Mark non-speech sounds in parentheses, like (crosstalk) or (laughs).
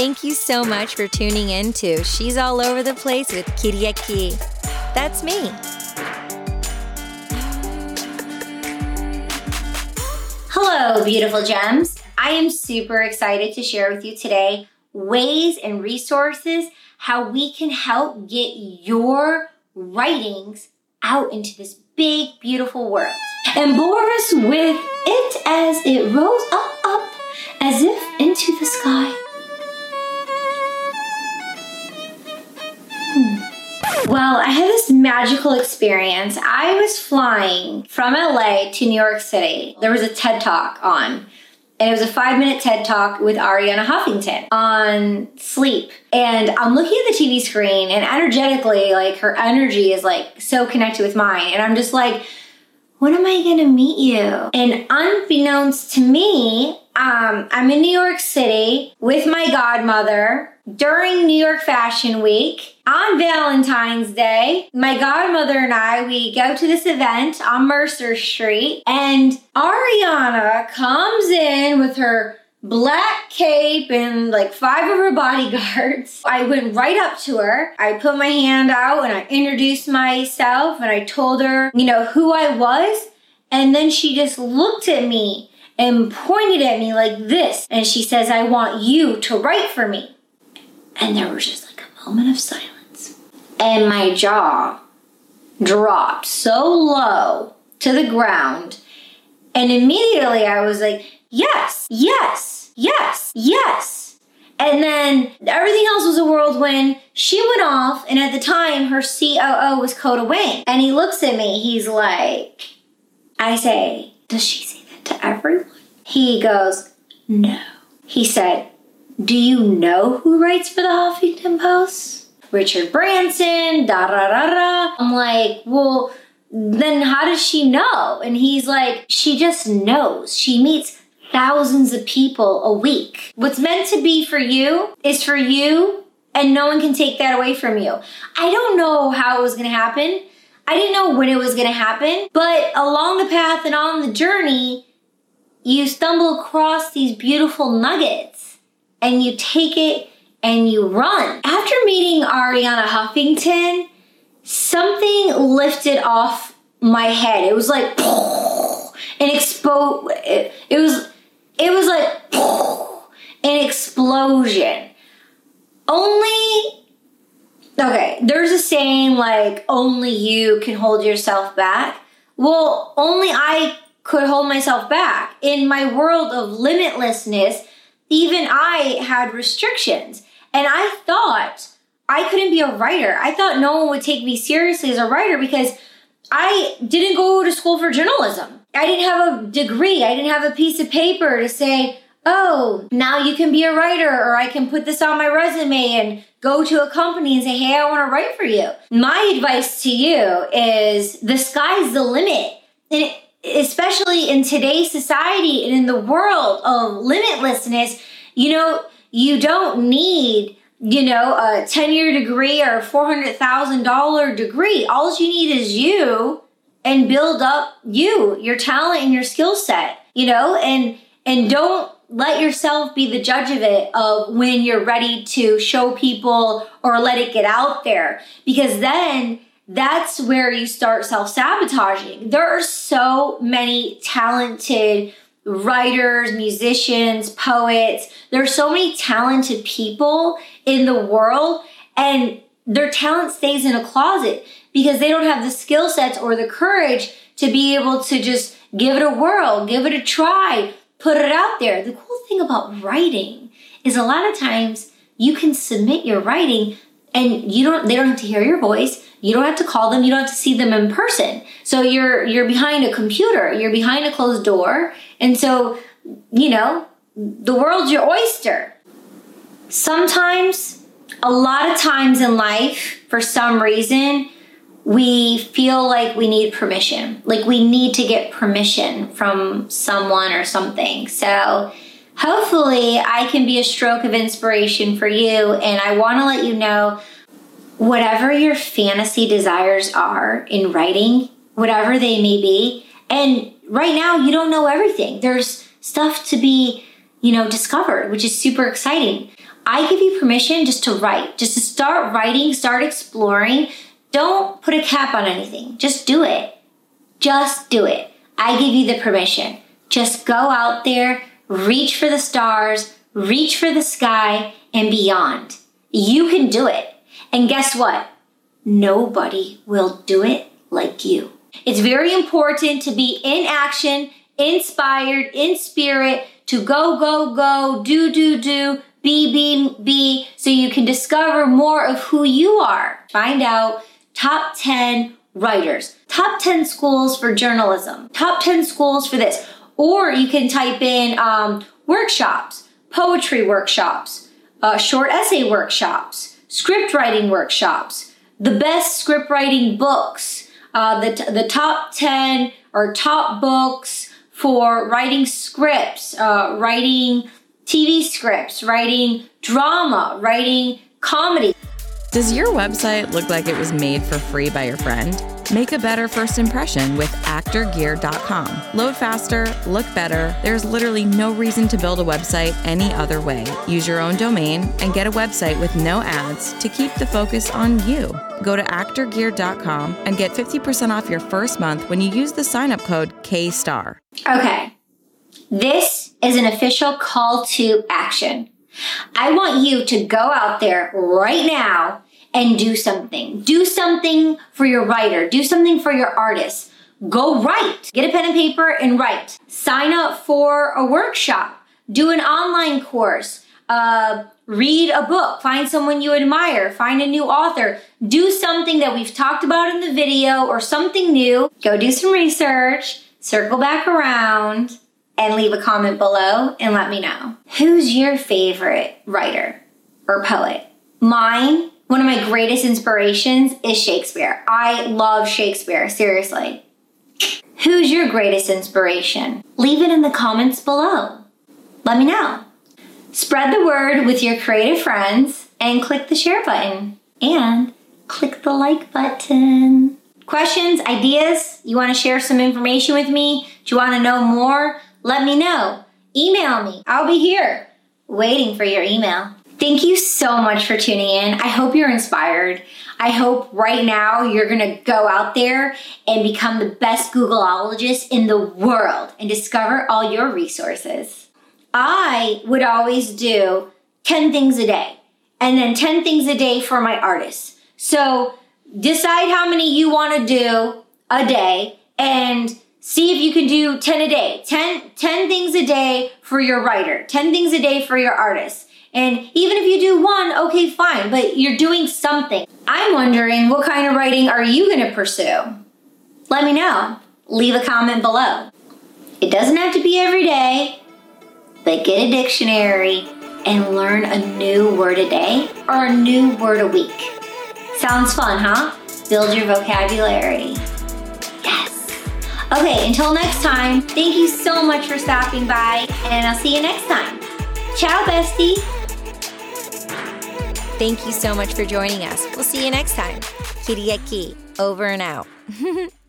Thank you so much for tuning in to She's All Over the Place with Kyriaki. That's me. Hello, beautiful gems. I am super excited to share with you today ways and resources how we can help get your writings out into this big, beautiful world. And bore us with it as it rose up, up, as if into the sky. Magical experience. I was flying from LA to New York City. There was a TED Talk on and it was a five minute TED talk with Arianna Huffington on sleep. And I'm looking at the TV screen, and energetically, like her energy is like so connected with mine. And I'm just like, when am I gonna meet you? And unbeknownst to me, um, I'm in New York City with my godmother during New York Fashion Week on Valentine's Day. My godmother and I, we go to this event on Mercer Street, and Arianna comes in with her black cape and like five of her bodyguards. (laughs) I went right up to her. I put my hand out and I introduced myself and I told her, you know, who I was. And then she just looked at me and pointed at me like this. And she says, I want you to write for me. And there was just like a moment of silence. And my jaw dropped so low to the ground. And immediately I was like, yes, yes, yes, yes. And then everything else was a whirlwind. She went off, and at the time, her COO was Coda Wayne. And he looks at me, he's like, I say, Does she that to everyone? He goes, No. He said, Do you know who writes for the Huffington Post? Richard Branson, da da da da. I'm like, Well, then how does she know? And he's like, She just knows. She meets thousands of people a week. What's meant to be for you is for you, and no one can take that away from you. I don't know how it was gonna happen. I didn't know when it was gonna happen, but along the path and on the journey, you stumble across these beautiful nuggets and you take it and you run. After meeting Arianna Huffington, something lifted off my head. It was like (laughs) an expo it, it was it was like (laughs) an explosion. Only okay, there's a saying like only you can hold yourself back. Well, only I could hold myself back. In my world of limitlessness, even I had restrictions. And I thought I couldn't be a writer. I thought no one would take me seriously as a writer because I didn't go to school for journalism. I didn't have a degree. I didn't have a piece of paper to say, oh, now you can be a writer, or I can put this on my resume and go to a company and say, hey, I want to write for you. My advice to you is the sky's the limit. And especially in today's society and in the world of limitlessness, you know, you don't need you know, a 10 year degree or a $400,000 degree. All you need is you and build up you, your talent and your skill set, you know, and, and don't let yourself be the judge of it of when you're ready to show people or let it get out there because then that's where you start self sabotaging. There are so many talented writers, musicians, poets. There are so many talented people in the world, and their talent stays in a closet because they don't have the skill sets or the courage to be able to just give it a whirl, give it a try, put it out there. The cool thing about writing is a lot of times you can submit your writing and you don't they don't have to hear your voice. You don't have to call them. You don't have to see them in person. So you're you're behind a computer. You're behind a closed door. And so you know the world's your oyster. Sometimes a lot of times in life for some reason we feel like we need permission. Like we need to get permission from someone or something. So hopefully I can be a stroke of inspiration for you. And I want to let you know whatever your fantasy desires are in writing, whatever they may be. And right now, you don't know everything. There's stuff to be, you know, discovered, which is super exciting. I give you permission just to write, just to start writing, start exploring. Don't put a cap on anything. Just do it. Just do it. I give you the permission. Just go out there, reach for the stars, reach for the sky, and beyond. You can do it. And guess what? Nobody will do it like you. It's very important to be in action, inspired, in spirit, to go, go, go, do, do, do, be, be, be, so you can discover more of who you are. Find out top 10 writers, top 10 schools for journalism, top 10 schools for this. Or you can type in um, workshops, poetry workshops, uh, short essay workshops, script writing workshops, the best script writing books, uh, the, t- the top 10 or top books for writing scripts, uh, writing TV scripts, writing drama, writing comedy. Does your website look like it was made for free by your friend? Make a better first impression with actorgear.com. Load faster, look better. There's literally no reason to build a website any other way. Use your own domain and get a website with no ads to keep the focus on you. Go to actorgear.com and get 50% off your first month when you use the sign-up code KSTAR. Okay. This is an official call to action. I want you to go out there right now and do something. Do something for your writer. Do something for your artist. Go write. Get a pen and paper and write. Sign up for a workshop. Do an online course. Uh, read a book. Find someone you admire. Find a new author. Do something that we've talked about in the video or something new. Go do some research. Circle back around and leave a comment below and let me know. Who's your favorite writer or poet? Mine one of my greatest inspirations is Shakespeare. I love Shakespeare, seriously. Who's your greatest inspiration? Leave it in the comments below. Let me know. Spread the word with your creative friends and click the share button and click the like button. Questions, ideas? You want to share some information with me? Do you want to know more? Let me know. Email me. I'll be here waiting for your email. Thank you so much for tuning in. I hope you're inspired. I hope right now you're going to go out there and become the best Googleologist in the world and discover all your resources. I would always do 10 things a day and then 10 things a day for my artists. So decide how many you want to do a day and see if you can do 10 a day. 10, 10 things a day for your writer, 10 things a day for your artist. And even if you do one, okay, fine, but you're doing something. I'm wondering what kind of writing are you going to pursue? Let me know. Leave a comment below. It doesn't have to be every day, but get a dictionary and learn a new word a day or a new word a week. Sounds fun, huh? Build your vocabulary. Yes. Okay, until next time, thank you so much for stopping by, and I'll see you next time. Ciao, bestie. Thank you so much for joining us. We'll see you next time. Kyriaki, over and out. (laughs)